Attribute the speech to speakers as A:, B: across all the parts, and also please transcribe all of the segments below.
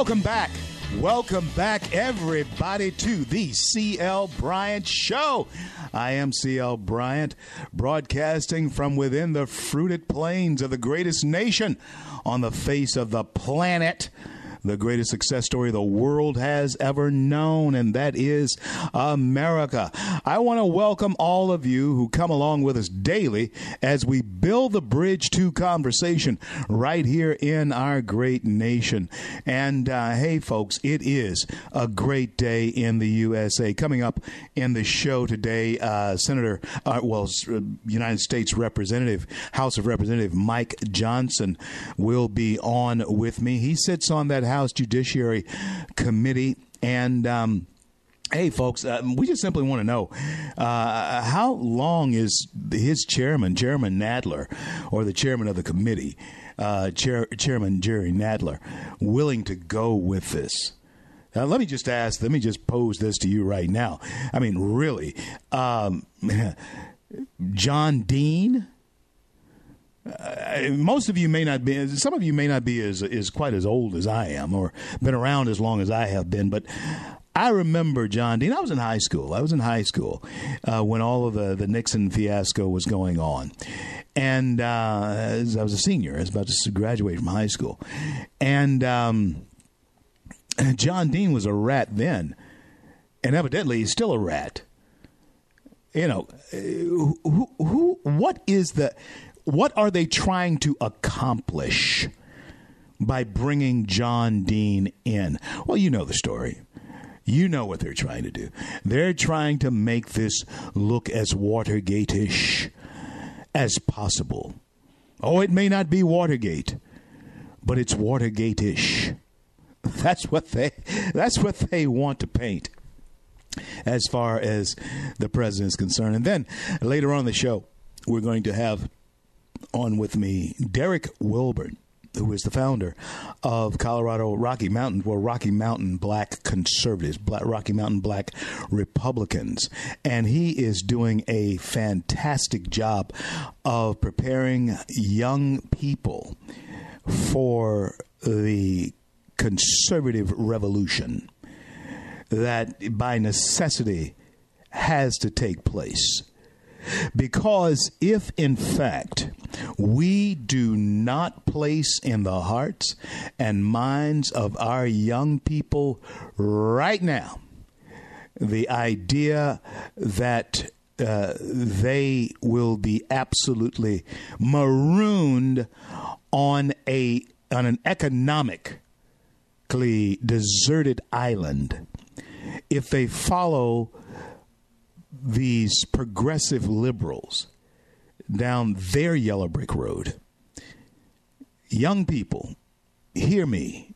A: Welcome back. Welcome back, everybody, to the CL Bryant Show. I am CL Bryant, broadcasting from within the fruited plains of the greatest nation on the face of the planet the greatest success story the world has ever known, and that is America. I want to welcome all of you who come along with us daily as we build the bridge to conversation right here in our great nation. And uh, hey, folks, it is a great day in the USA. Coming up in the show today, uh, Senator, uh, well, uh, United States Representative, House of Representative Mike Johnson will be on with me. He sits on that House Judiciary Committee. And, um, Hey, folks, uh, we just simply want to know uh, how long is his chairman, Chairman Nadler, or the chairman of the committee, uh, Chair, Chairman Jerry Nadler, willing to go with this? Now, let me just ask, let me just pose this to you right now. I mean, really, um, John Dean, uh, most of you may not be some of you may not be as is quite as old as I am or been around as long as I have been but I remember John Dean I was in high school. I was in high school uh, when all of the the Nixon fiasco was going on. And uh, I was a senior I was about to graduate from high school. And um, John Dean was a rat then. And evidently he's still a rat. You know who, who what is the what are they trying to accomplish by bringing John Dean in? Well, you know the story. You know what they're trying to do. They're trying to make this look as Watergate ish as possible. Oh, it may not be Watergate, but it's Watergate ish. That's what they that's what they want to paint as far as the president is concerned. And then later on the show, we're going to have on with me Derrick Wilburn, who is the founder of Colorado Rocky Mountain, well, Rocky Mountain Black Conservatives, Black, Rocky Mountain Black Republicans. And he is doing a fantastic job of preparing young people for the conservative revolution that by necessity has to take place. Because if, in fact, we do not place in the hearts and minds of our young people right now the idea that uh, they will be absolutely marooned on a on an economically deserted island if they follow these progressive liberals down their yellow brick road. Young people, hear me.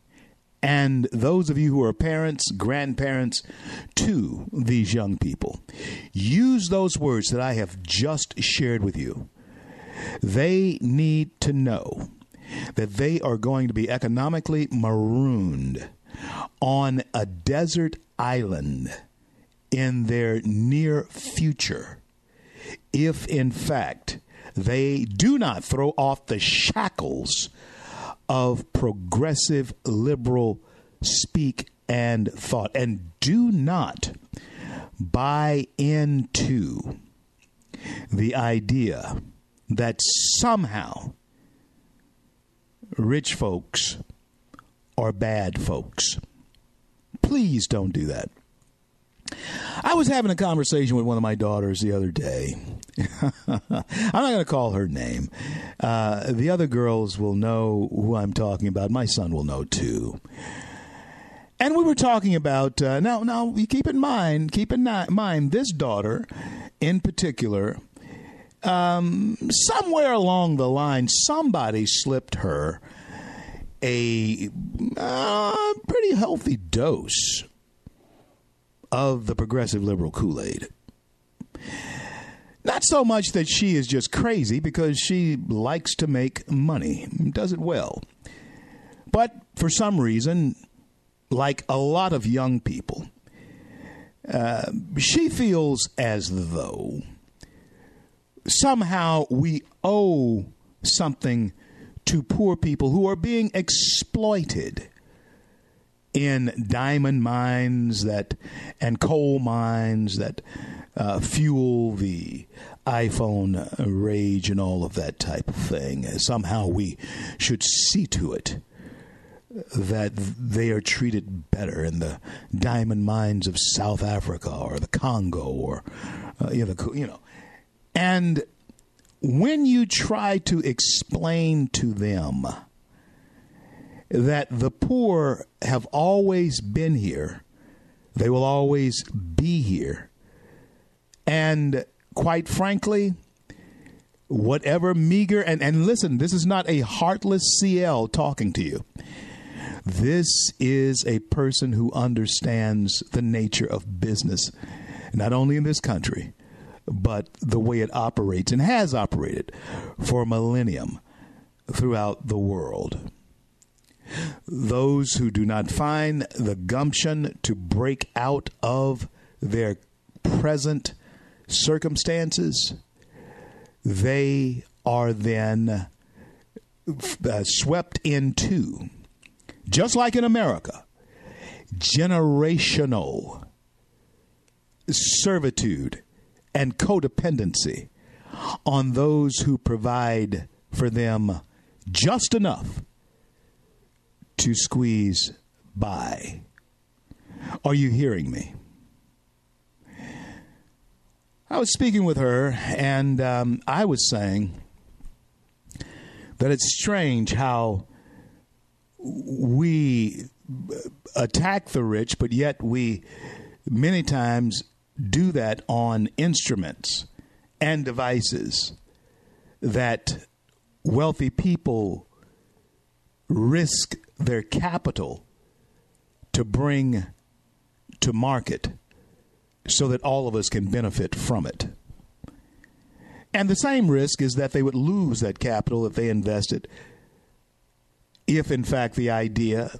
A: And those of you who are parents, grandparents to these young people, use those words that I have just shared with you. They need to know that they are going to be economically marooned on a desert island in their near future if, in fact, they do not throw off the shackles of progressive liberal speak and thought and do not buy into the idea that somehow rich folks are bad folks. Please don't do that. I was having a conversation with one of my daughters the other day. I'm not going to call her name. Uh, the other girls will know who I'm talking about. My son will know too. And we were talking about uh, now. Now keep in mind, keep in mind this daughter, in particular. Um, somewhere along the line, somebody slipped her a uh, pretty healthy dose of the progressive liberal Kool Aid. Not so much that she is just crazy because she likes to make money, does it well. But for some reason, like a lot of young people, uh, she feels as though somehow we owe something to poor people who are being exploited in diamond mines that and coal mines that uh, fuel the iPhone rage and all of that type of thing. Somehow we should see to it that they are treated better in the diamond mines of South Africa or the Congo or uh, you know, you know. And when you try to explain to them that the poor have always been here, they will always be here, and quite frankly, whatever meager and, and listen, this is not a heartless CL talking to you. This is a person who understands the nature of business, not only in this country, but the way it operates and has operated for a millennium throughout the world. Those who do not find the gumption to break out of their present circumstances, they are then uh, swept into, just like in America, generational servitude and codependency on those who provide for them just enough to squeeze by. Are you hearing me? I was speaking with her, and um, I was saying that it's strange how we attack the rich, but yet we many times do that on instruments and devices that wealthy people risk their capital to bring to market so that all of us can benefit from it. And the same risk is that they would lose that capital that they invested if, in fact, the idea,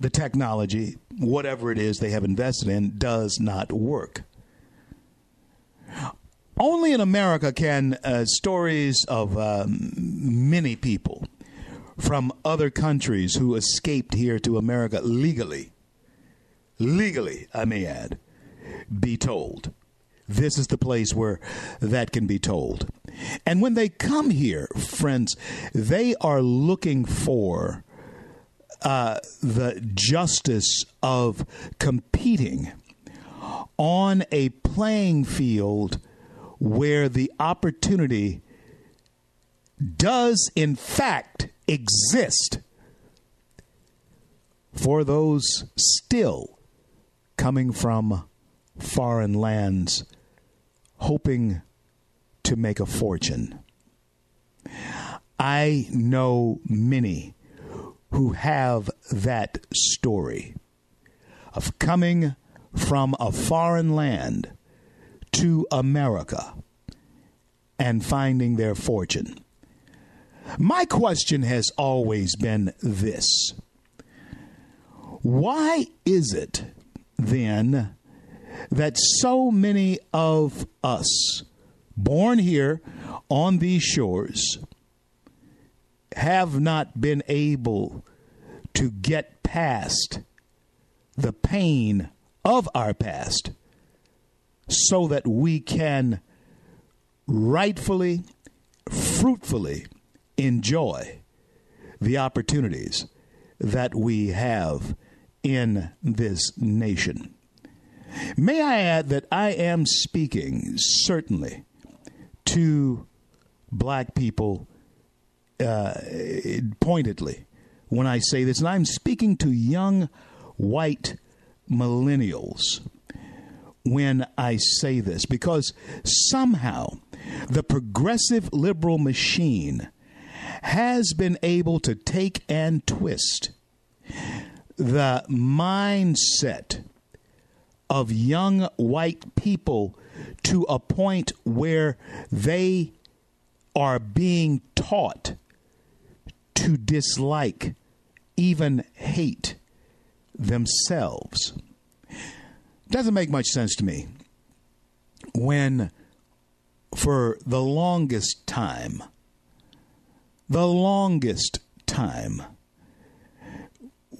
A: the technology, whatever it is they have invested in, does not work. Only in America can uh, stories of um, many people from other countries who escaped here to America legally, legally, I may add, be told. This is the place where that can be told. And when they come here, friends, they are looking for uh, the justice of competing on a playing field where the opportunity does, in fact, exist for those still coming from foreign lands hoping to make a fortune. I know many who have that story of coming from a foreign land to America and finding their fortune. My question has always been this. Why is it then that so many of us born here on these shores have not been able to get past the pain of our past so that we can rightfully, fruitfully enjoy the opportunities that we have in this nation. May I add that I am speaking certainly to black people uh, pointedly when I say this, and I'm speaking to young white millennials when I say this because somehow the progressive liberal machine has been able to take and twist the mindset of young white people to a point where they are being taught to dislike, even hate themselves. Doesn't make much sense to me when, for the longest time, the longest time,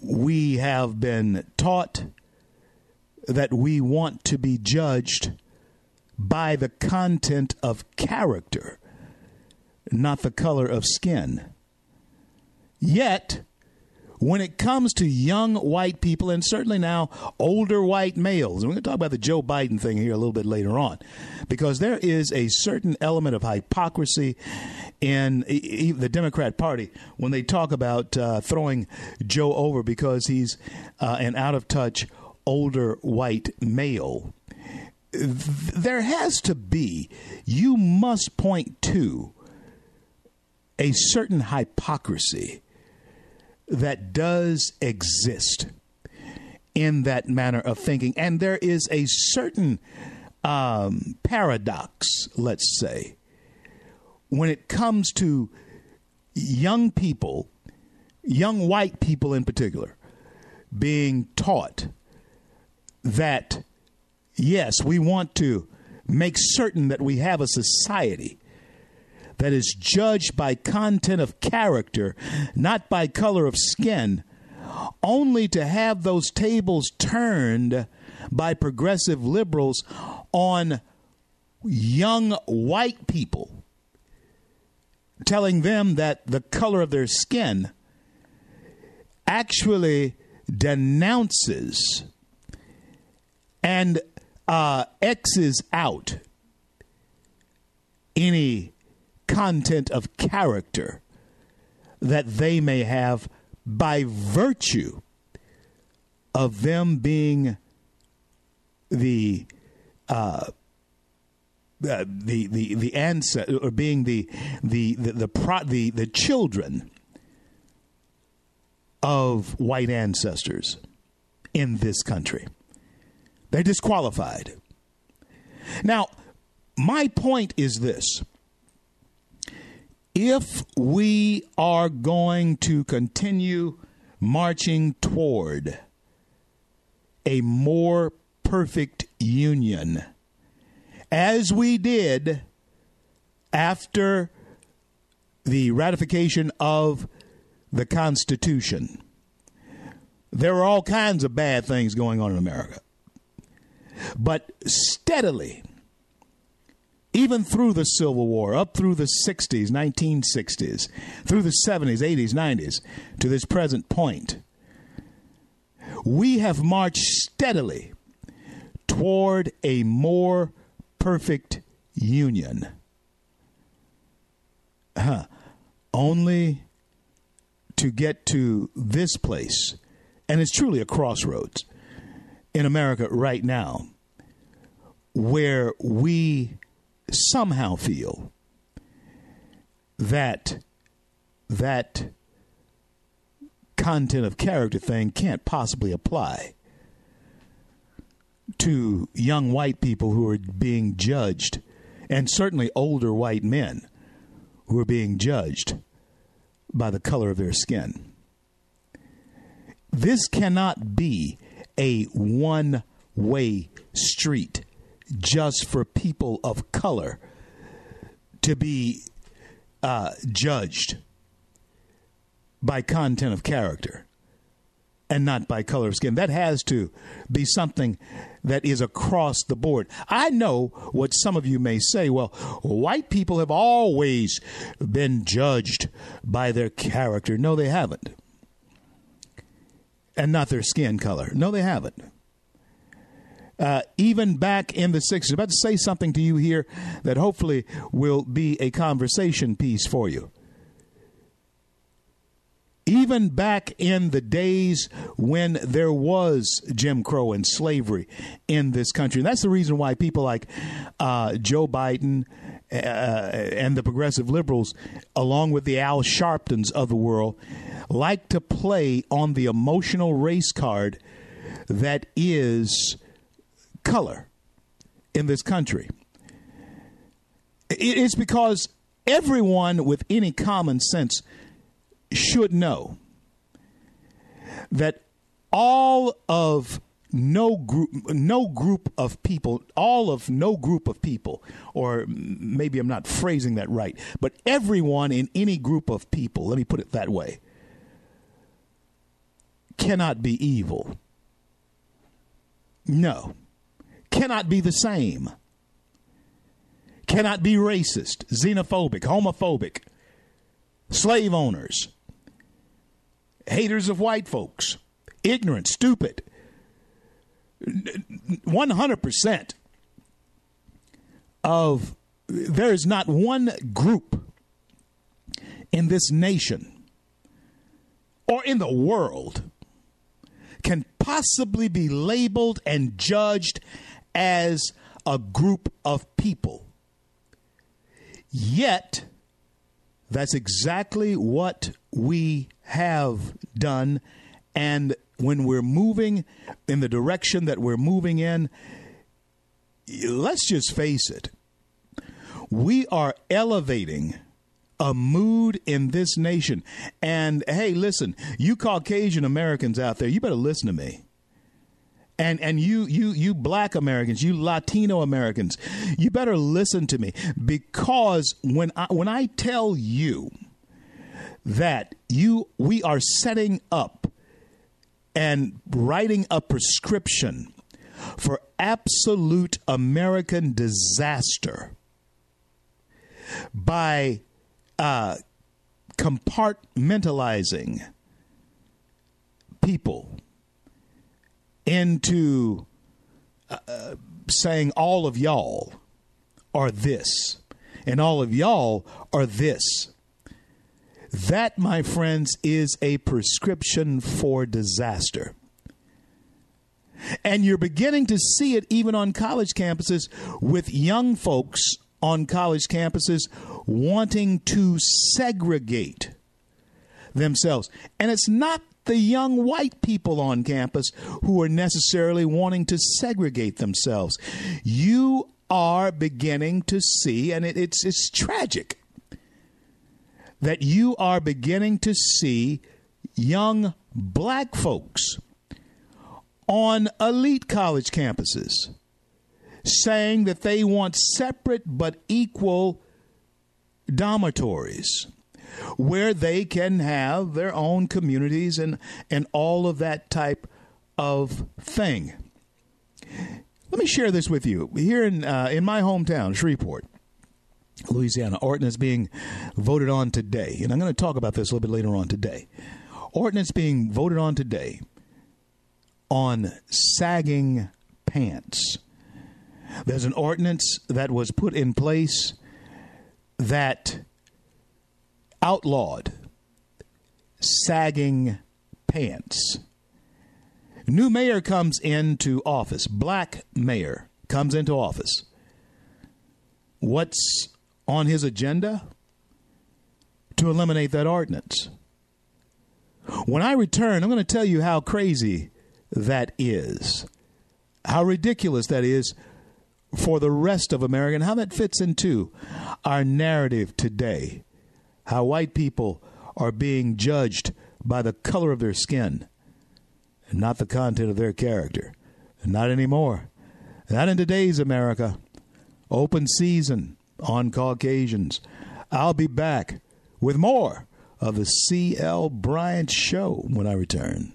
A: we have been taught that we want to be judged by the content of character, not the color of skin. Yet, when it comes to young white people, and certainly now older white males, and we're going to talk about the Joe Biden thing here a little bit later on, because there is a certain element of hypocrisy in the Democrat Party when they talk about uh, throwing Joe over because he's uh, an out of touch older white male. There has to be, you must point to a certain hypocrisy that does exist in that manner of thinking. And there is a certain um, paradox, let's say, when it comes to young people, young white people in particular, being taught that, yes, we want to make certain that we have a society that is judged by content of character, not by color of skin, only to have those tables turned by progressive liberals on young white people, telling them that the color of their skin actually denounces and uh, X's out any content of character that they may have by virtue of them being the uh, uh, the the the ancestor or being the the the the, pro- the the children of white ancestors in this country. They're disqualified. Now, my point is this if we are going to continue marching toward a more perfect union, as we did after the ratification of the Constitution, there are all kinds of bad things going on in America. But steadily, even through the Civil War, up through the 60s, 1960s, through the 70s, 80s, 90s, to this present point, we have marched steadily toward a more perfect union. Huh. Only to get to this place, and it's truly a crossroads in America right now, where we somehow feel that that content of character thing can't possibly apply to young white people who are being judged, and certainly older white men who are being judged by the color of their skin. This cannot be a one way street just for people of color to be uh, judged by content of character and not by color of skin. That has to be something that is across the board. I know what some of you may say. Well, white people have always been judged by their character. No, they haven't. And not their skin color. No, they haven't uh, even back in the 60s. I'm about to say something to you here that hopefully will be a conversation piece for you. even back in the days when there was Jim Crow and slavery in this country. And that's the reason why people like uh, Joe Biden uh, and the progressive liberals, along with the Al Sharptons of the world, like to play on the emotional race card that is color in this country. It's because everyone with any common sense should know that all of no group no group of people all of no group of people or maybe I'm not phrasing that right but everyone in any group of people let me put it that way cannot be evil no cannot be the same. Cannot be racist xenophobic homophobic. Slave owners. Haters of white folks, ignorant, stupid. 100% of there is not one group in this nation or in the world can possibly be labeled and judged as a group of people. Yet, that's exactly what we have done. And when we're moving in the direction that we're moving in, let's just face it, we are elevating a mood in this nation. And hey, listen, you Caucasian Americans out there, you better listen to me. And and you you you black Americans, you Latino Americans, you better listen to me. Because when I when I tell you that you we are setting up and writing a prescription for absolute American disaster by uh, compartmentalizing people into uh, saying all of y'all are this and all of y'all are this that, my friends, is a prescription for disaster. And you're beginning to see it even on college campuses with young folks on college campuses wanting to segregate themselves. And it's not the young white people on campus who are necessarily wanting to segregate themselves. You are beginning to see, and it, it's, it's tragic that you are beginning to see young black folks on elite college campuses saying that they want separate but equal dormitories where they can have their own communities and, and all of that type of thing. Let me share this with you. Here in, uh, in my hometown, Shreveport, Louisiana. Ordinance being voted on today, and I'm going to talk about this a little bit later on today. Ordinance being voted on today on sagging pants. There's an ordinance that was put in place that outlawed sagging pants. New mayor comes into office, black mayor comes into office. What's on his agenda to eliminate that ordinance. When I return, I'm going to tell you how crazy that is, how ridiculous that is for the rest of America, and how that fits into our narrative today. How white people are being judged by the color of their skin and not the content of their character. Not anymore. Not in today's America. Open season on Caucasians. I'll be back with more of the C.L. Bryant Show when I return.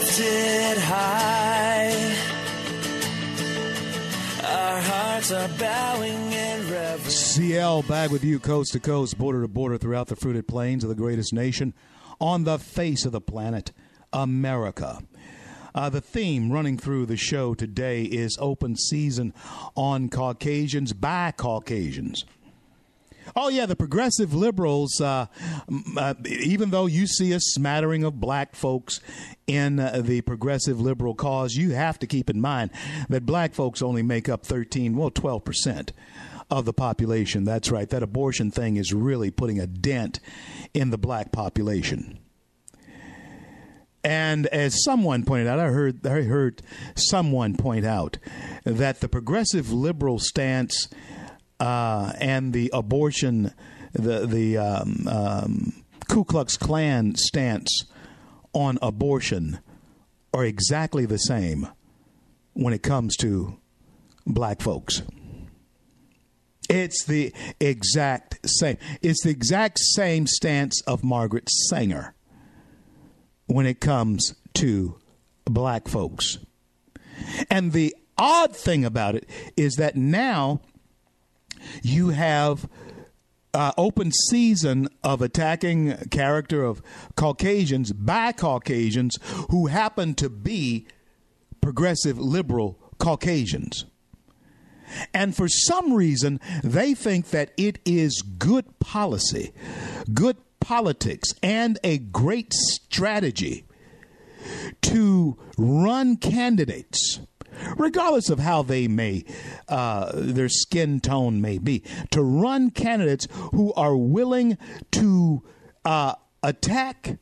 B: Lifted high. Our hearts are bowing in reverence.
A: CL back with you coast to coast, border to border throughout the fruited plains of the greatest nation on the face of the planet, America. Uh, the theme running through the show today is open season on Caucasians by Caucasians. Oh yeah, the progressive liberals. Uh, uh, even though you see a smattering of black folks in uh, the progressive liberal cause, you have to keep in mind that black folks only make up thirteen, well, twelve percent of the population. That's right. That abortion thing is really putting a dent in the black population. And as someone pointed out, I heard I heard someone point out that the progressive liberal stance uh, and the abortion, the the um, um, Ku Klux Klan stance on abortion are exactly the same when it comes to black folks. It's the exact same. It's the exact same stance of Margaret Sanger when it comes to black folks. And the odd thing about it is that now you have uh, open season of attacking character of Caucasians by Caucasians who happen to be progressive liberal Caucasians. And for some reason, they think that it is good policy, good politics, and a great strategy to run candidates regardless of how they may, uh, their skin tone may be, to run candidates who are willing to uh, attack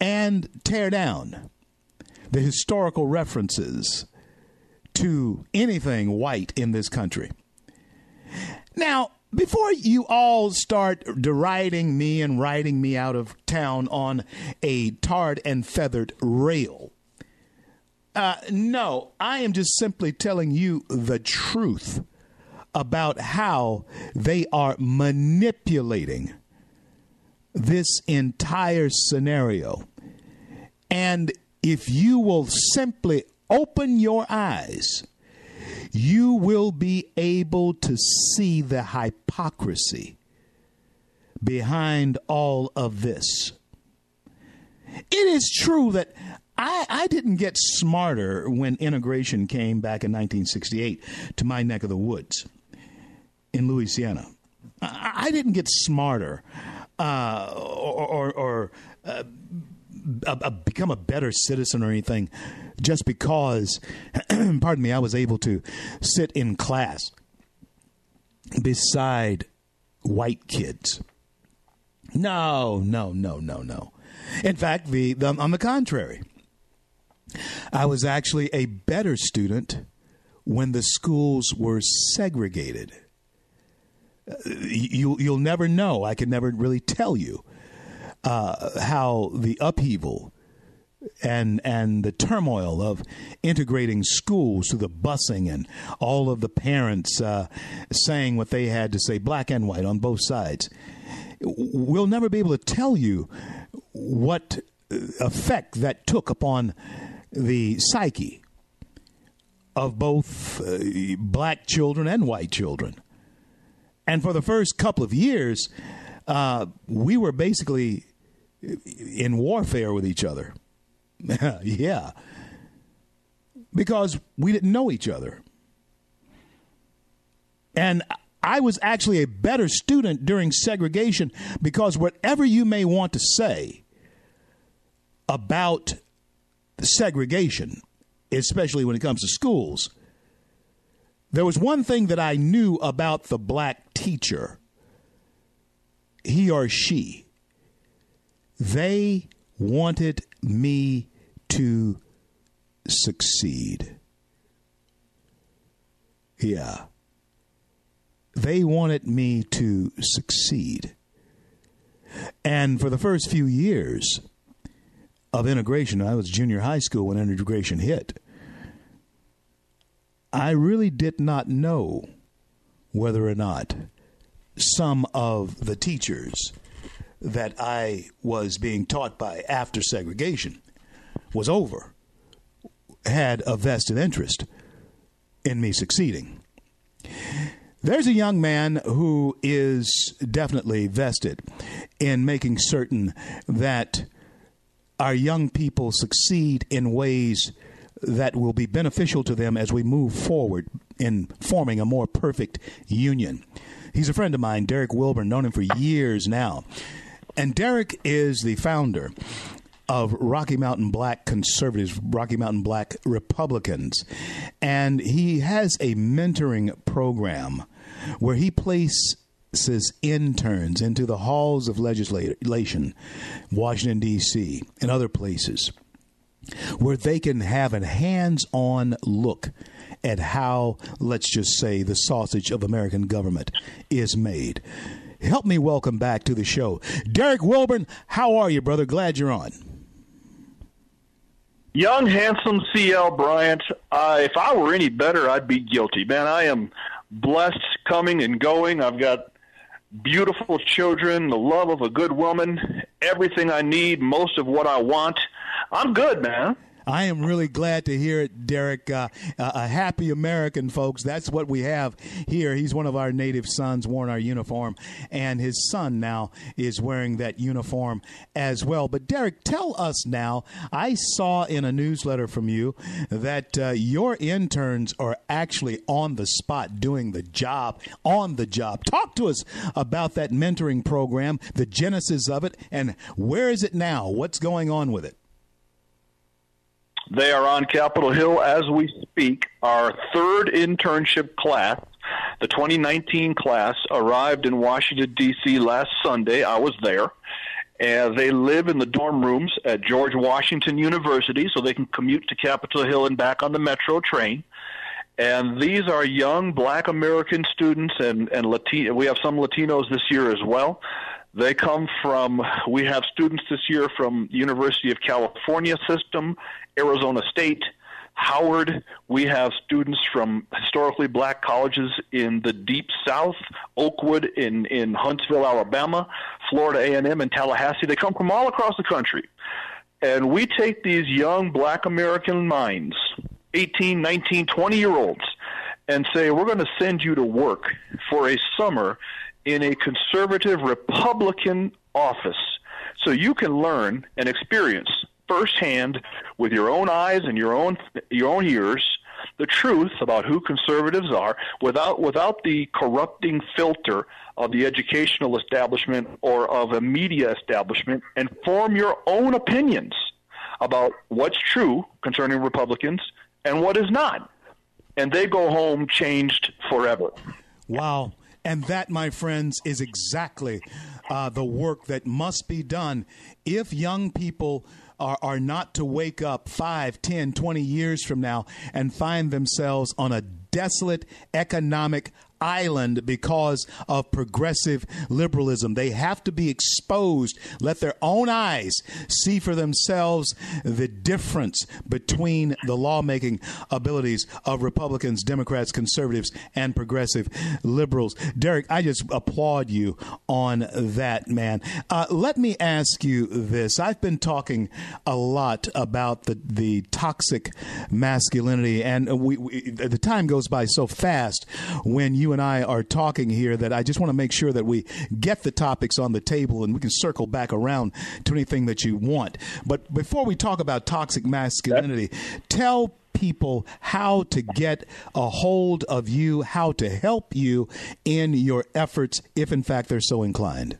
A: and tear down the historical references to anything white in this country. Now, before you all start deriding me and riding me out of town on a tarred and feathered rail, uh, no, I am just simply telling you the truth about how they are manipulating this entire scenario. And if you will simply open your eyes, you will be able to see the hypocrisy behind all of this. It is true that I, I didn't get smarter when integration came back in 1968 to my neck of the woods in Louisiana. I, I didn't get smarter uh, or, or, or uh, become a better citizen or anything just because, pardon me, I was able to sit in class beside white kids. No, no, no, no, no. In fact, the, the on the contrary, I was actually a better student when the schools were segregated. Uh, you, you'll never know. I could never really tell you uh, how the upheaval and and the turmoil of integrating schools through the busing and all of the parents uh, saying what they had to say, black and white on both sides. We'll never be able to tell you what effect that took upon the psyche of both uh, black children and white children. And for the first couple of years, uh, we were basically in warfare with each other. yeah. Because we didn't know each other. And I was actually a better student during segregation because whatever you may want to say about segregation, especially when it comes to schools, there was one thing that I knew about the black teacher, he or she. They wanted me to succeed. Yeah. They wanted me to succeed. And for the first few years of integration, I was junior high school when integration hit. I really did not know whether or not some of the teachers that I was being taught by after segregation was over had a vested interest in me succeeding. There's a young man who is definitely vested in making certain that our young people succeed in ways that will be beneficial to them as we move forward in forming a more perfect union. He's a friend of mine, Derrick Wilburn, known him for years now. And Derrick is the founder of Rocky Mountain Black Conservatives, Rocky Mountain Black Republicans. And he has a mentoring program where he places interns into the halls of legislation, Washington, D.C., and other places where they can have a hands on look at how, let's just say, the sausage of American government is made. Help me welcome back to the show. Derrick Wilburn, how are you, brother? Glad you're on.
C: Young, handsome CL Bryant. Uh, if I were any better, I'd be guilty. Man, I am blessed coming and going. I've got beautiful children, the love of a good woman, everything I need, most of what I want. I'm good, man.
A: I am really glad to hear it, Derrick. Uh, a happy American, folks. That's what we have here. He's one of our native sons, worn our uniform, and his son now is wearing that uniform as well. But, Derrick, tell us now. I saw in a newsletter from you that uh, your interns are actually on the spot doing the job, on the job. Talk to us about that mentoring program, the genesis of it, and where is it now? What's going on with it?
C: They are on Capitol Hill as we speak. Our third internship class, the 2019 class, arrived in Washington, D.C. last Sunday. I was there. And they live in the dorm rooms at George Washington University, so they can commute to Capitol Hill and back on the metro train. And these are young black American students, and, and Latino, we have some Latinos this year as well. They come from, we have students this year from University of California system, Arizona State, Howard. We have students from historically black colleges in the deep south, Oakwood in, in Huntsville, Alabama, Florida A&M in Tallahassee. They come from all across the country. And we take these young black American minds, 18, 19, 20 year olds, and say, we're going to send you to work for a summer in a conservative Republican office so you can learn and experience firsthand with your own eyes and your own your own ears the truth about who conservatives are without without the corrupting filter of the educational establishment or of a media establishment and form your own opinions about what's true concerning Republicans and what is not. And they go home changed forever.
A: Wow. And that, my friends, is exactly uh, the work that must be done if young people are, are not to wake up 5, 10, 20 years from now and find themselves on a desolate economic island because of progressive liberalism. They have to be exposed, let their own eyes see for themselves the difference between the lawmaking abilities of Republicans, Democrats, conservatives, and progressive liberals. Derrick, I just applaud you on that, man. Uh, let me ask you this. I've been talking a lot about the, the toxic masculinity, and we, we the time goes by so fast when you and I are talking here that I just want to make sure that we get the topics on the table and we can circle back around to anything that you want. But before we talk about toxic masculinity, tell people how to get a hold of you, how to help you in your efforts, if in fact they're so inclined.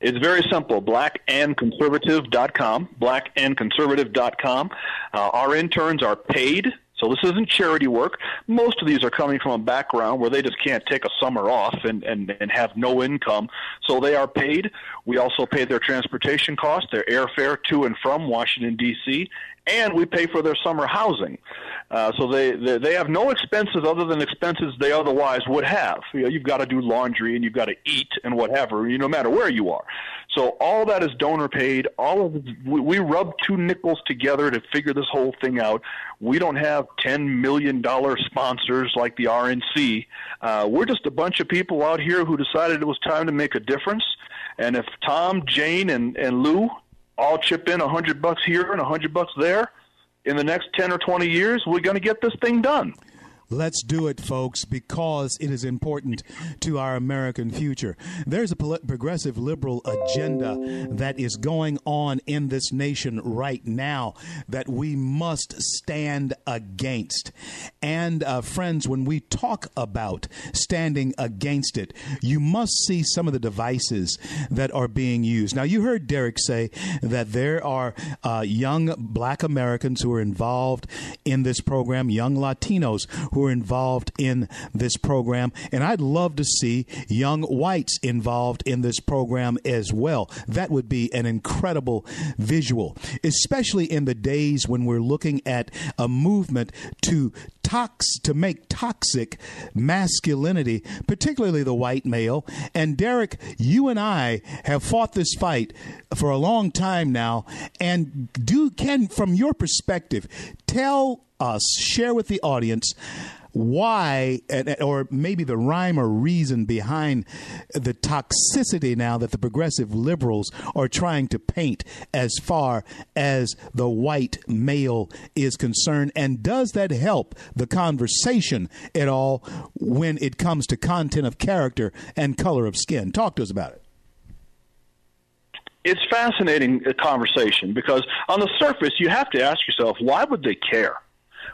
C: It's very simple. Blackandconservative.com. Blackandconservative.com. Uh, our interns are paid. So this isn't charity work. Most of these are coming from a background where they just can't take a summer off and, and, and have no income. So they are paid. We also pay their transportation costs, their airfare to and from Washington, D.C., and we pay for their summer housing. Uh, so they, they they have no expenses other than expenses they otherwise would have. You know, you've got to do laundry and you've got to eat and whatever. You no matter where you are. So all that is donor paid. All of we, we rub two nickels together to figure this whole thing out. We don't have ten million dollar sponsors like the RNC. Uh, we're just a bunch of people out here who decided it was time to make a difference. And if Tom, Jane, and and Lou all chip in a hundred bucks here and a hundred bucks there in the next 10 or 20 years, we're going to get this thing done.
A: Let's do it, folks, because it is important to our American future. There's a progressive liberal agenda that is going on in this nation right now that we must stand against. And, uh, friends, when we talk about standing against it, you must see some of the devices that are being used. Now, you heard Derrick say that there are uh, young black Americans who are involved in this program, young Latinos who are involved in this program. And I'd love to see young whites involved in this program as well. That would be an incredible visual, especially in the days when we're looking at a movement to tox to make toxic masculinity, particularly the white male. And Derrick, you and I have fought this fight for a long time now. And do can from your perspective tell us, share with the audience why, or maybe the rhyme or reason behind the toxicity now that the progressive liberals are trying to paint as far as the white male is concerned? And does that help the conversation at all when it comes to content of character and color of skin? Talk to us about it
C: it's fascinating uh, conversation because on the surface you have to ask yourself why would they care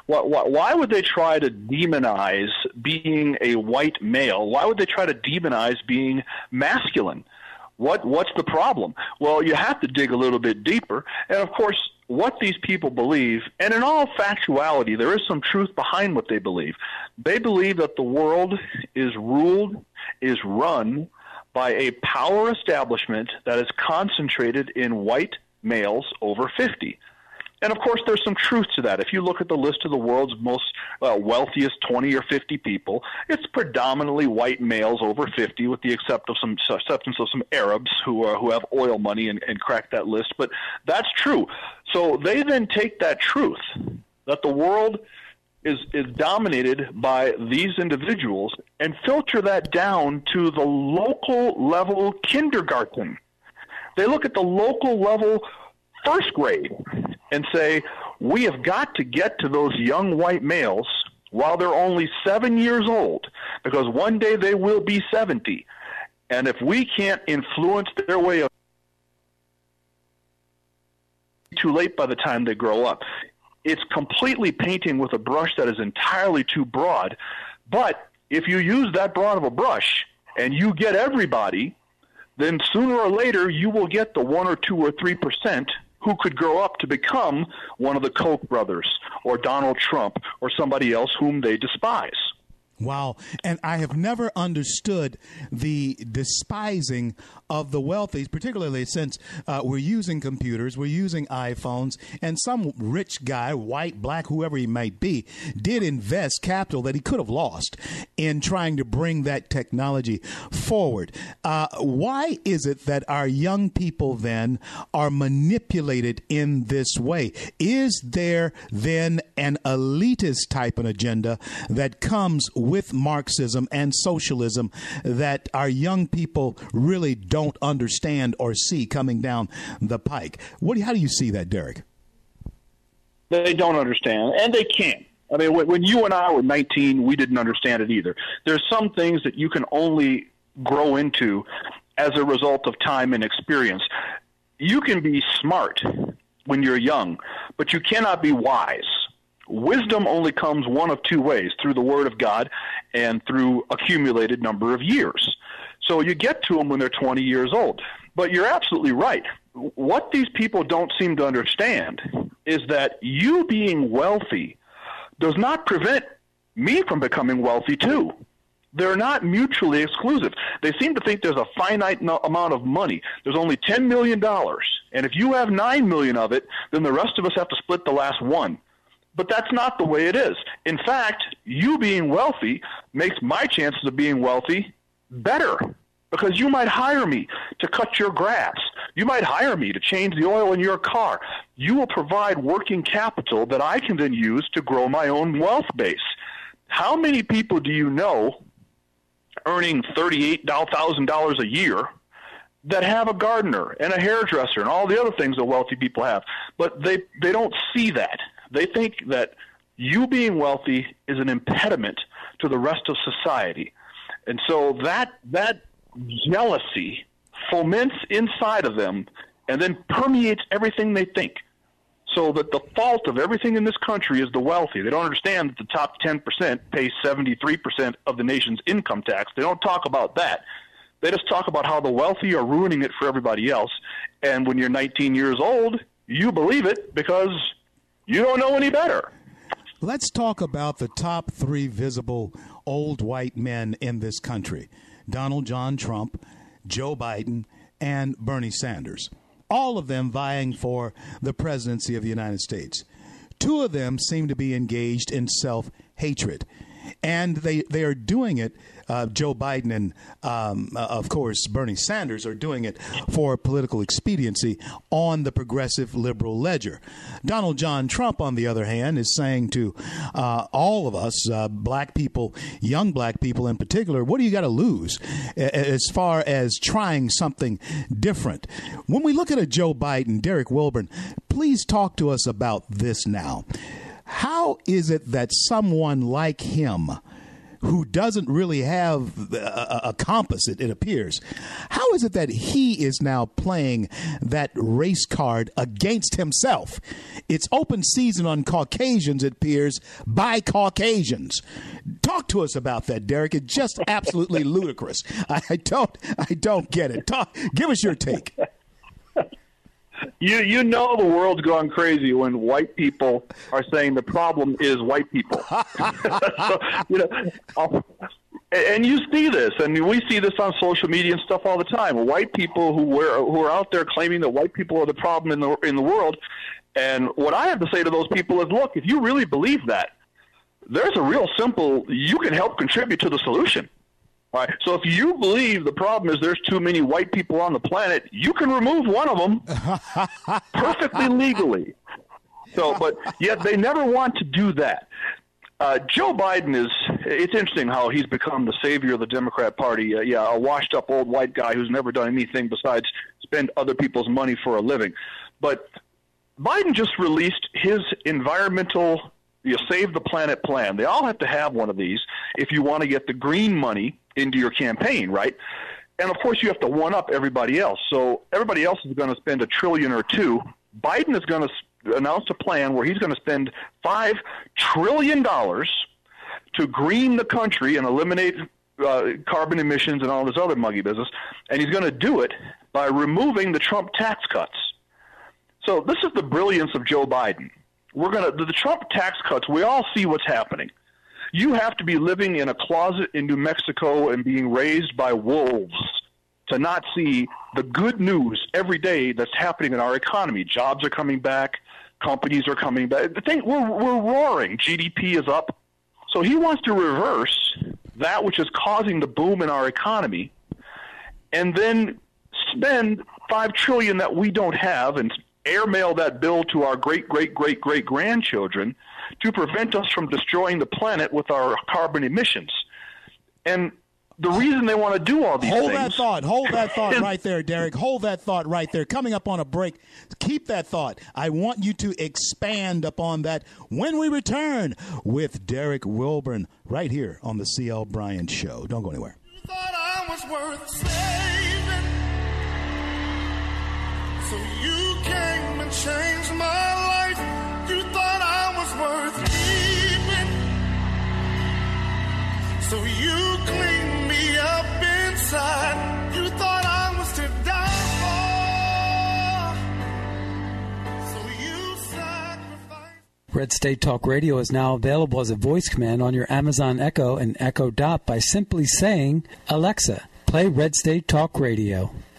C: why, why, would they try to demonize being a white male? Why would they try to demonize being masculine? What what's the problem? Well, you have to dig a little bit deeper, and of course, what these people believe, and in all factuality, there is some truth behind what they believe. They believe that the world is ruled, is run by a power establishment that is concentrated in white males over 50. And of course, there's some truth to that. If you look at the list of the world's most uh, wealthiest 20 or 50 people, it's predominantly white males over 50, with the except of some acceptance of some Arabs who are, who have oil money and, and crack that list. But that's true. So they then take that truth that the world is is dominated by these individuals and filter that down to the local level kindergarten. They look at the local level first grade and say, we have got to get to those young white males while they're only seven years old, because one day they will be 70. And if we can't influence their way of too late by the time they grow up. It's completely painting with a brush that is entirely too broad. But if you use that broad of a brush and you get everybody, then sooner or later you will get the one or two or three percent who could grow up to become one of the Koch brothers or Donald Trump or somebody else whom they despise.
A: Wow. And I have never understood the despising of the wealthy, particularly since uh, we're using computers, we're using iPhones, and some rich guy, white, black, whoever he might be, did invest capital that he could have lost in trying to bring that technology forward. Uh, why is it that our young people then are manipulated in this way? Is there then an elitist type of agenda that comes with Marxism and socialism that our young people really don't understand or see coming down the pike. What, how do you see that, Derrick?
C: They don't understand, and they can't. I mean, when you and I were 19, we didn't understand it either. There's some things that you can only grow into as a result of time and experience. You can be smart when you're young, but you cannot be wise. Wisdom only comes one of two ways through the Word of God and through accumulated number of years. So you get to them when they're 20 years old. But you're absolutely right. What these people don't seem to understand is that you being wealthy does not prevent me from becoming wealthy too. They're not mutually exclusive. They seem to think there's a finite no- amount of money. There's only $10 million. And if you have 9 million of it, then the rest of us have to split the last one. But that's not the way it is. In fact, you being wealthy makes my chances of being wealthy better because you might hire me to cut your grass. You might hire me to change the oil in your car. You will provide working capital that I can then use to grow my own wealth base. How many people do you know earning $38,000 a year that have a gardener and a hairdresser and all the other things that wealthy people have? But they, they don't see that. They think that you being wealthy is an impediment to the rest of society. And so that that jealousy foments inside of them and then permeates everything they think. So that the fault of everything in this country is the wealthy. They don't understand that the top 10% pay 73% of the nation's income tax. They don't talk about that. They just talk about how the wealthy are ruining it for everybody else. And when you're 19 years old, you believe it because you don't know any better.
A: Let's talk about the top three visible old white men in this country Donald John Trump, Joe Biden, and Bernie Sanders. All of them vying for the presidency of the United States. Two of them seem to be engaged in self hatred. And they, they are doing it uh, Joe Biden and, um, uh, of course, Bernie Sanders are doing it for political expediency on the progressive liberal ledger. Donald John Trump, on the other hand, is saying to uh, all of us, uh, black people, young black people in particular, what do you got to lose as far as trying something different? When we look at a Joe Biden, Derrick Wilburn, please talk to us about this now. How is it that someone like him, who doesn't really have a, a compass, it, it, appears. How is it that he is now playing that race card against himself? It's open season on Caucasians, it appears, by Caucasians. Talk to us about that, Derrick. It's just absolutely ludicrous. I, I, don't, I don't get it. Talk, give us your take
C: you you know the world's gone crazy when white people are saying the problem is white people. so, you know, um, and you see this, and we see this on social media and stuff all the time. White people who wear who are out there claiming that white people are the problem in the in the world. And what I have to say to those people is, look, if you really believe that, there's a real simple. You can help contribute to the solution. Right. So if you believe the problem is there's too many white people on the planet, you can remove one of them perfectly legally. So, but yet they never want to do that. Uh, Joe Biden is, it's interesting how he's become the savior of the Democrat Party. Uh, yeah, a washed up old white guy who's never done anything besides spend other people's money for a living. But Biden just released his environmental you save the planet plan. They all have to have one of these if you want to get the green money into your campaign, right? And of course, you have to one up everybody else. So everybody else is going to spend a trillion or two. Biden is going to announce a plan where he's going to spend five trillion dollars to green the country and eliminate uh, carbon emissions and all this other muggy business. And he's going to do it by removing the Trump tax cuts. So this is the brilliance of Joe Biden. We're going to the Trump tax cuts. We all see what's happening you have to be living in a closet in New Mexico and being raised by wolves to not see the good news every day that's happening in our economy. Jobs are coming back, companies are coming back. The thing we're we're roaring. GDP is up. So he wants to reverse that which is causing the boom in our economy and then spend 5 trillion that we don't have and airmail that bill to our great great great great grandchildren to prevent us from destroying the planet with our carbon emissions. And the reason they want to do all these
A: hold
C: things.
A: that thought. Hold that thought right there, Derrick. Hold that thought right there. Coming up on a break, keep that thought. I want you to expand upon that when we return with Derrick Wilburn right here on the CL Bryant Show. Don't go anywhere. So you came and changed my life. You thought I was worth. So you
D: Red State Talk Radio is now available as a voice command on your Amazon Echo and Echo Dot by simply saying, Alexa, play Red State Talk Radio.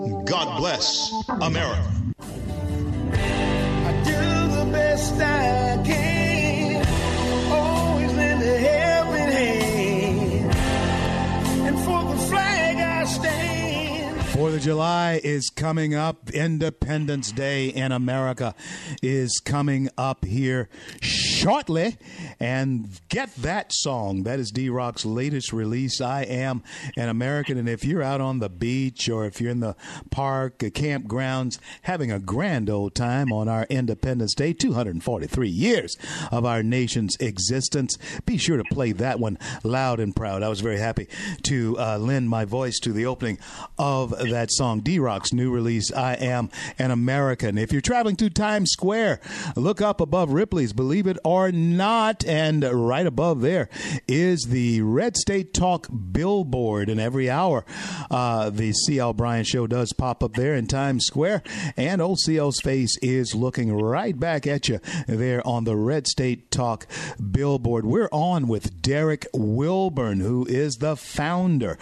A: God bless America.
B: I do the best I can. Always hand. And for the flag I stand.
A: Fourth of July is coming up. Independence Day in America is coming up here shortly. And get that song. That is D Rock's latest release. I am an American. And if you're out on the beach or if you're in the park, uh, campgrounds, having a grand old time on our Independence Day, 243 years of our nation's existence, be sure to play that one loud and proud. I was very happy to uh, lend my voice to the opening of that song, D Rock's new release, I Am an American. If you're traveling through Times Square, look up above Ripley's, believe it or not, and right above there is the Red State Talk billboard. And every hour, uh, the CL Bryant Show does pop up there in Times Square, and old CL's face is looking right back at you there on the Red State Talk billboard. We're on with Derrick Wilburn, who is the founder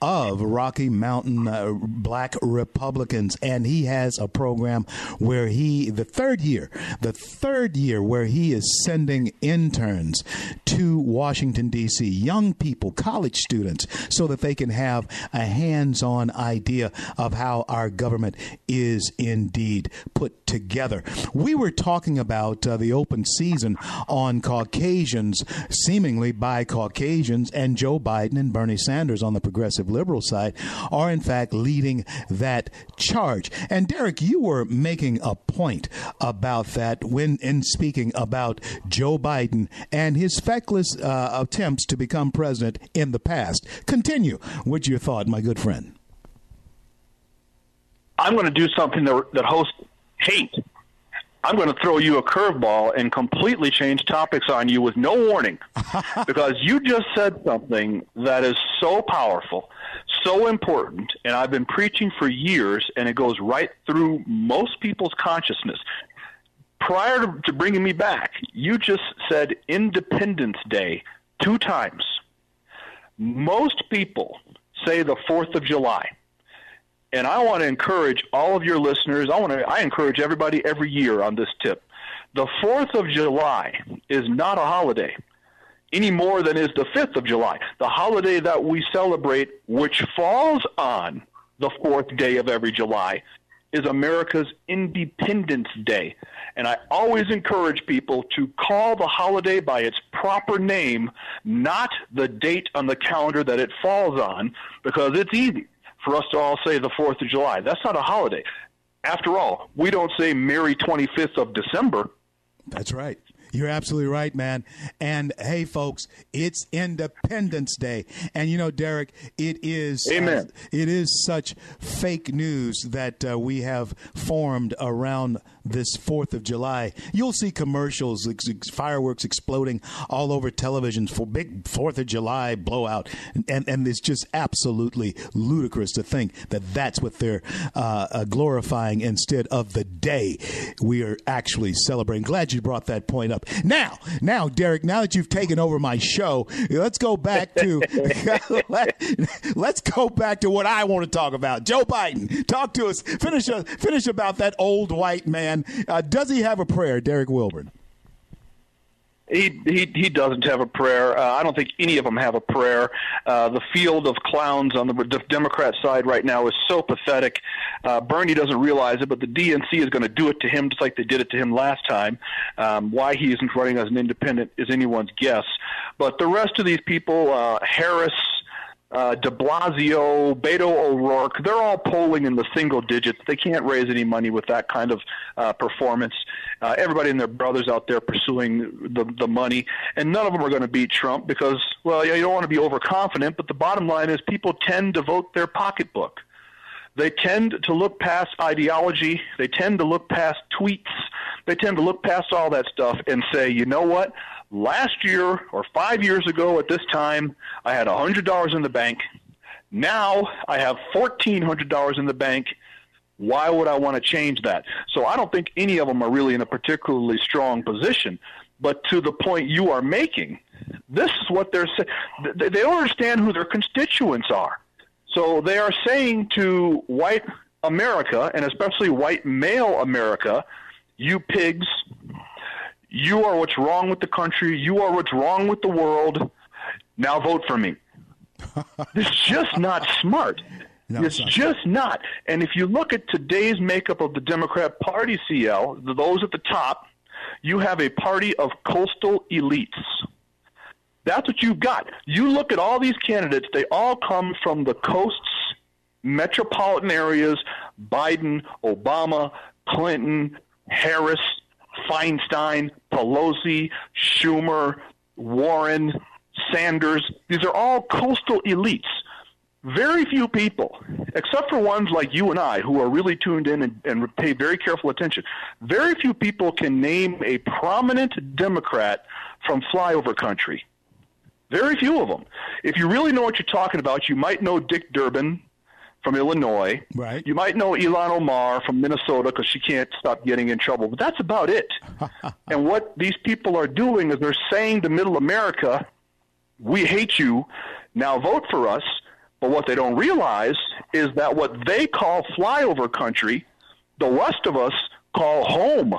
A: of Rocky Mountain uh, Black Republicans, and he has a program where he, the third year, the third year where he is sending interns to Washington, D.C., young people, college students, so that they can have a hands on idea of how our government is indeed put together. We were talking about uh, the open season on Caucasians, seemingly by Caucasians, and Joe Biden and Bernie Sanders on the progressive liberal side are, in fact, leading that charge. And Derrick, you were making a point about that when in speaking about Joe Biden and his feckless uh, attempts to become president in the past. Continue with your thought, my good friend.
C: I'm going to do something that, that hosts hate. I'm going to throw you a curveball and completely change topics on you with no warning because you just said something that is so powerful, so important, and I've been preaching for years, and it goes right through most people's consciousness. Prior to, to bringing me back, you just said Independence Day two times. Most people say the 4th of July and I want to encourage all of your listeners. I want to. I encourage everybody every year on this tip. The Fourth of July is not a holiday any more than is the Fifth of July, the holiday that we celebrate, which falls on the fourth day of every July, is America's Independence Day. And I always encourage people to call the holiday by its proper name, not the date on the calendar that it falls on, because it's easy for us to all say the 4th of July. That's not a holiday. After all, we don't say Merry 25th of December.
A: That's right. You're absolutely right, man. And hey, folks, it's Independence Day, and you know, Derrick, it is.
C: Amen.
A: Uh, it is such fake news that uh, we have formed around this Fourth of July. You'll see commercials, ex- ex- fireworks exploding all over television for big Fourth of July blowout, and and it's just absolutely ludicrous to think that that's what they're uh, uh, glorifying instead of the day we are actually celebrating. Glad you brought that point up. Now, now, Derrick, now that you've taken over my show, let's go back to let, us go back to what I want to talk about. Joe Biden, talk to us. Finish uh, finish about that old white man. Uh, does he have a prayer, Derrick Wilburn?
C: He, he he doesn't have a prayer. Uh, I don't think any of them have a prayer. Uh, the field of clowns on the Democrat side right now is so pathetic. Uh, Bernie doesn't realize it, but the DNC is going to do it to him just like they did it to him last time. Um, why he isn't running as an independent is anyone's guess. But the rest of these people, uh, Harris, uh, De Blasio, Beto O'Rourke, they're all polling in the single digits. They can't raise any money with that kind of uh, performance. Uh, everybody and their brothers out there pursuing the the money, and none of them are going to beat Trump because, well, you don't want to be overconfident. But the bottom line is, people tend to vote their pocketbook. They tend to look past ideology. They tend to look past tweets. They tend to look past all that stuff and say, you know what? Last year or five years ago at this time, I had $100 in the bank. Now I have $1,400 in the bank. Why would I want to change that? So I don't think any of them are really in a particularly strong position. But to the point you are making, this is what they're saying. They don't understand who their constituents are. So they are saying to white America, and especially white male America, you pigs, you are what's wrong with the country, you are what's wrong with the world. Now vote for me. it's just not smart.
A: No,
C: it's
A: it's not
C: just not. And if you look at today's makeup of the Democrat Party, CL, those at the top, you have a party of coastal elites. That's what you've got. You look at all these candidates, they all come from the coasts, metropolitan areas Biden, Obama, Clinton, Harris, Feinstein, Pelosi, Schumer, Warren, Sanders. These are all coastal elites. Very few people, except for ones like you and I, who are really tuned in and, and pay very careful attention, very few people can name a prominent Democrat from flyover country. Very few of them. If you really know what you're talking about, you might know Dick Durbin from Illinois.
A: Right.
C: You might know Ilhan Omar from Minnesota because she can't stop getting in trouble. But that's about it. and what these people are doing is they're saying to Middle America, "We hate you. Now vote for us." But what they don't realize is that what they call flyover country, the rest of us call home.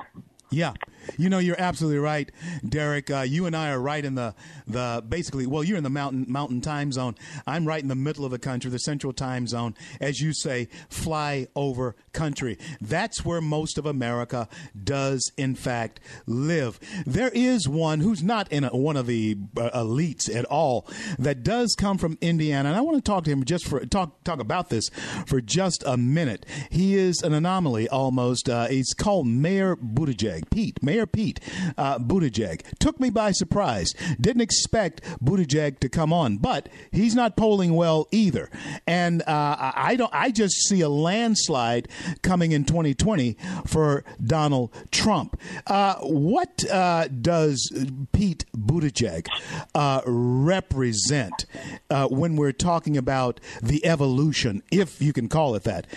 A: Yeah. You know, you're absolutely right, Derrick. Uh, you and I are right in the, the basically, well, you're in the mountain mountain time zone. I'm right in the middle of the country, the central time zone. As you say, fly over country. That's where most of America does, in fact, live. There is one who's not in a, one of the uh, elites at all that does come from Indiana, and I want to talk to him just for talk talk about this for just a minute. He is an anomaly almost. Uh, he's called Mayor Buttigieg, Pete. Mayor Pete uh, Buttigieg took me by surprise. Didn't expect Buttigieg to come on, but he's not polling well either. And uh, I don't. I just see a landslide coming in 2020 for Donald Trump. Uh, what uh, does Pete Buttigieg uh, represent uh, when we're talking about the evolution, if you can call it that,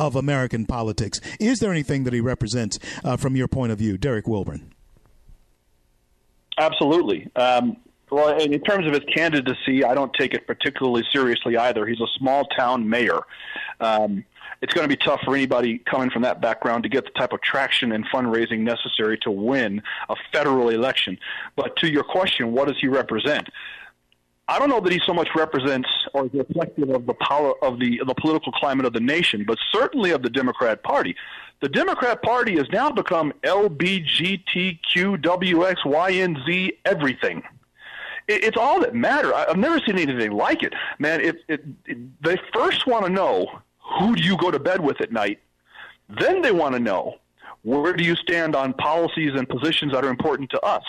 A: of American politics? Is there anything that he represents uh, from your point of view, Derrick Wilburn?
C: Absolutely. Um, well, in terms of his candidacy, I don't take it particularly seriously either. He's a small town mayor. Um, it's going to be tough for anybody coming from that background to get the type of traction and fundraising necessary to win a federal election. But to your question, what does he represent? I don't know that he so much represents or is reflective of the power of the the political climate of the nation, but certainly of the Democrat Party. The Democrat Party has now become LBGTQWXYNZ everything. It, it's all that matter. I, I've never seen anything like it, man. It, it, it they first want to know who do you go to bed with at night. Then they want to know where do you stand on policies and positions that are important to us.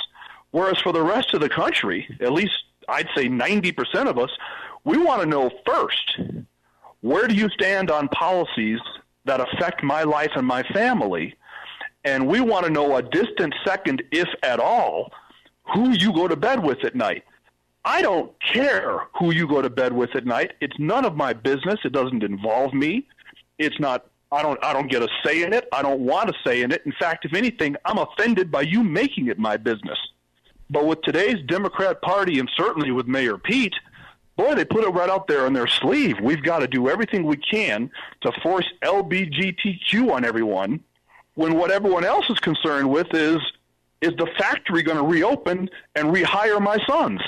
C: Whereas for the rest of the country, at least I'd say 90% of us, we want to know first where do you stand on policies that affect my life and my family? And we want to know a distant second, if at all, who you go to bed with at night. I don't care who you go to bed with at night. It's none of my business. It doesn't involve me. It's not I don't I don't get a say in it. I don't want to say in it. In fact, if anything, I'm offended by you making it my business. But with today's Democrat Party and certainly with Mayor Pete, boy, they put it right out there on their sleeve. We've got to do everything we can to force LBGTQ on everyone when what everyone else is concerned with is is the factory going to reopen and rehire my sons?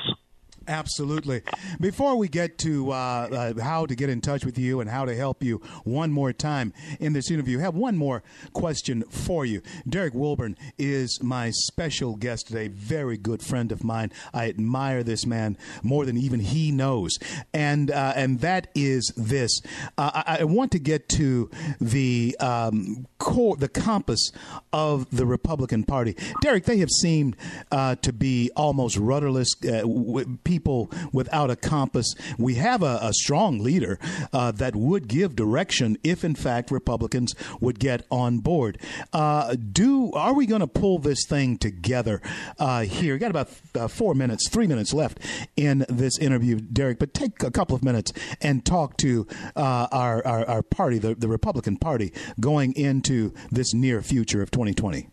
A: Absolutely. Before we get to uh, uh, how to get in touch with you and how to help you one more time in this interview, I have one more question for you. Derrick Wilburn is my special guest today, very good friend of mine. I admire this man more than even he knows, and uh, and that is this. Uh, I, I, want to get to the um, core, the compass of the Republican Party. Derrick, they have seemed uh, to be almost rudderless. Uh, w- people without a compass. We have a, a strong leader uh, that would give direction if, in fact, Republicans would get on board. Uh, do are we going to pull this thing together uh, here? Got about uh, four minutes, three minutes left in this interview, Derrick. But take a couple of minutes and talk to uh, our, our, our party, the, the Republican Party, going into this near future of 2020.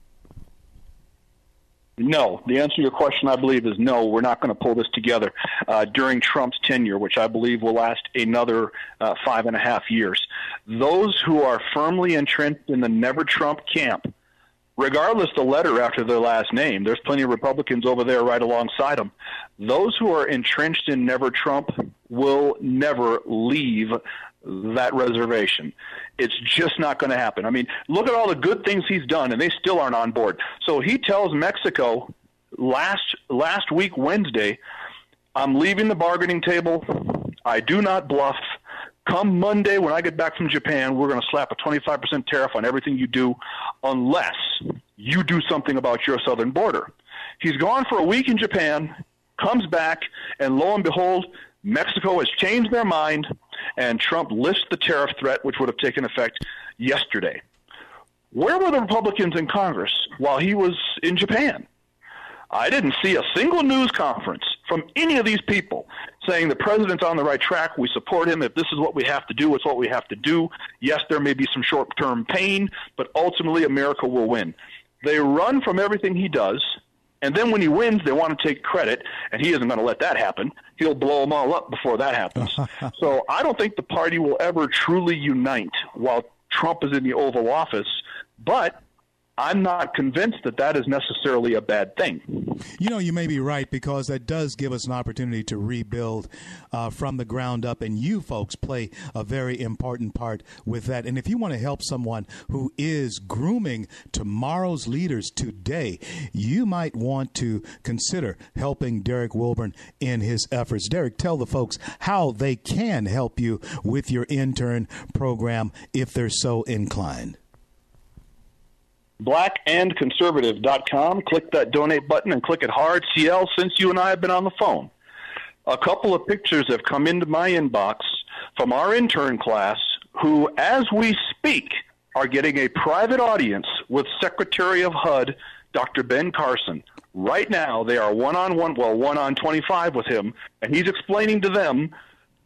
C: No. The answer to your question, I believe, is no. We're not going to pull this together uh, during Trump's tenure, which I believe will last another uh, five and a half years. Those who are firmly entrenched in the never Trump camp, regardless the letter after their last name, there's plenty of Republicans over there right alongside them. Those who are entrenched in never Trump will never leave that reservation. It's just not going to happen. I mean, look at all the good things he's done, and they still aren't on board. So he tells Mexico last last week Wednesday, "I'm leaving the bargaining table. I do not bluff. Come Monday when I get back from Japan, we're going to slap a 25% tariff on everything you do, unless you do something about your southern border." He's gone for a week in Japan, comes back, and lo and behold, Mexico has changed their mind and Trump lists the tariff threat, which would have taken effect yesterday. Where were the Republicans in Congress while he was in Japan? I didn't see a single news conference from any of these people saying the president's on the right track. We support him. If this is what we have to do, it's what we have to do. Yes, there may be some short term pain, but ultimately America will win. They run from everything he does and then when he wins, they want to take credit, and he isn't going to let that happen. He'll blow them all up before that happens. so I don't think the party will ever truly unite while Trump is in the Oval Office. But I'm not convinced that that is necessarily a bad thing.
A: You know, you may be right because that does give us an opportunity to rebuild uh, from the ground up, and you folks play a very important part with that. And if you want to help someone who is grooming tomorrow's leaders today, you might want to consider helping Derrick Wilburn in his efforts. Derrick, tell the folks how they can help you with your intern program if they're so inclined
C: blackandconservative.com. Click that donate button and click it hard. CL, since you and I have been on the phone, a couple of pictures have come into my inbox from our intern class who, as we speak, are getting a private audience with Secretary of HUD, Dr. Ben Carson. Right now, they are one on one, well, one on 25 with him, and he's explaining to them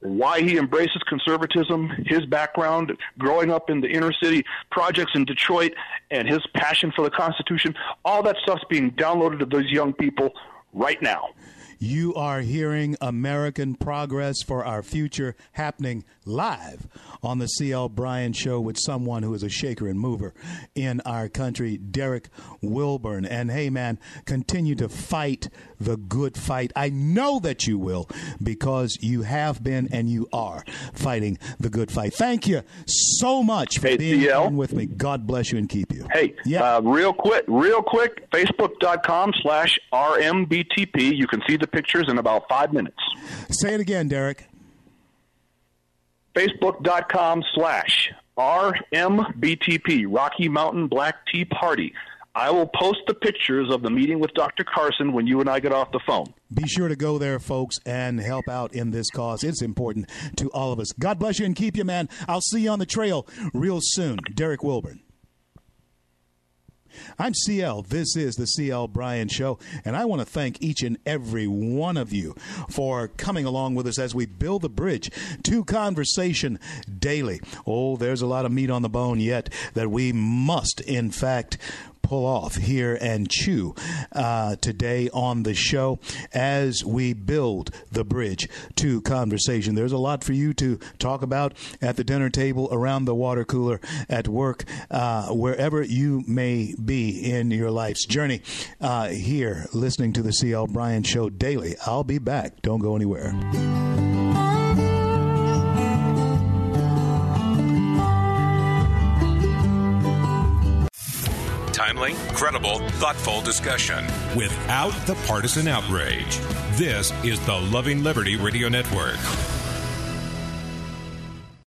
C: why he embraces conservatism, his background, growing up in the inner city projects in Detroit, and his passion for the Constitution. All that stuff's being downloaded to those young people right now.
A: You are hearing American Progress for Our Future happening live on the CL Bryant Show with someone who is a shaker and mover in our country, Derrick Wilburn. And hey, man, continue to fight the good fight. I know that you will because you have been and you are fighting the good fight. Thank you so much for
C: hey,
A: being
C: CL.
A: with me. God bless you and keep you.
C: Hey,
A: yeah.
C: Uh, real quick, real quick, facebook.com slash RMBTP. You can see the pictures in about five minutes.
A: Say it again, Derrick.
C: Facebook.com slash RMBTP, Rocky Mountain Black Tea Party. I will post the pictures of the meeting with Dr. Carson when you and I get off the phone.
A: Be sure to go there, folks, and help out in this cause. It's important to all of us. God bless you and keep you, man. I'll see you on the trail real soon. Derrick Wilburn. I'm CL. This is the CL Bryant Show, and I want to thank each and every one of you for coming along with us as we build the bridge to conversation daily. Oh, there's a lot of meat on the bone yet that we must, in fact, pull off here and chew uh, today on the show as we build the bridge to conversation. There's a lot for you to talk about at the dinner table, around the water cooler, at work, uh, wherever you may be in your life's journey. Uh, here, listening to the CL Bryant Show daily. I'll be back. Don't go anywhere.
E: Timely, credible, thoughtful discussion without the partisan outrage. This is the Loving Liberty Radio Network.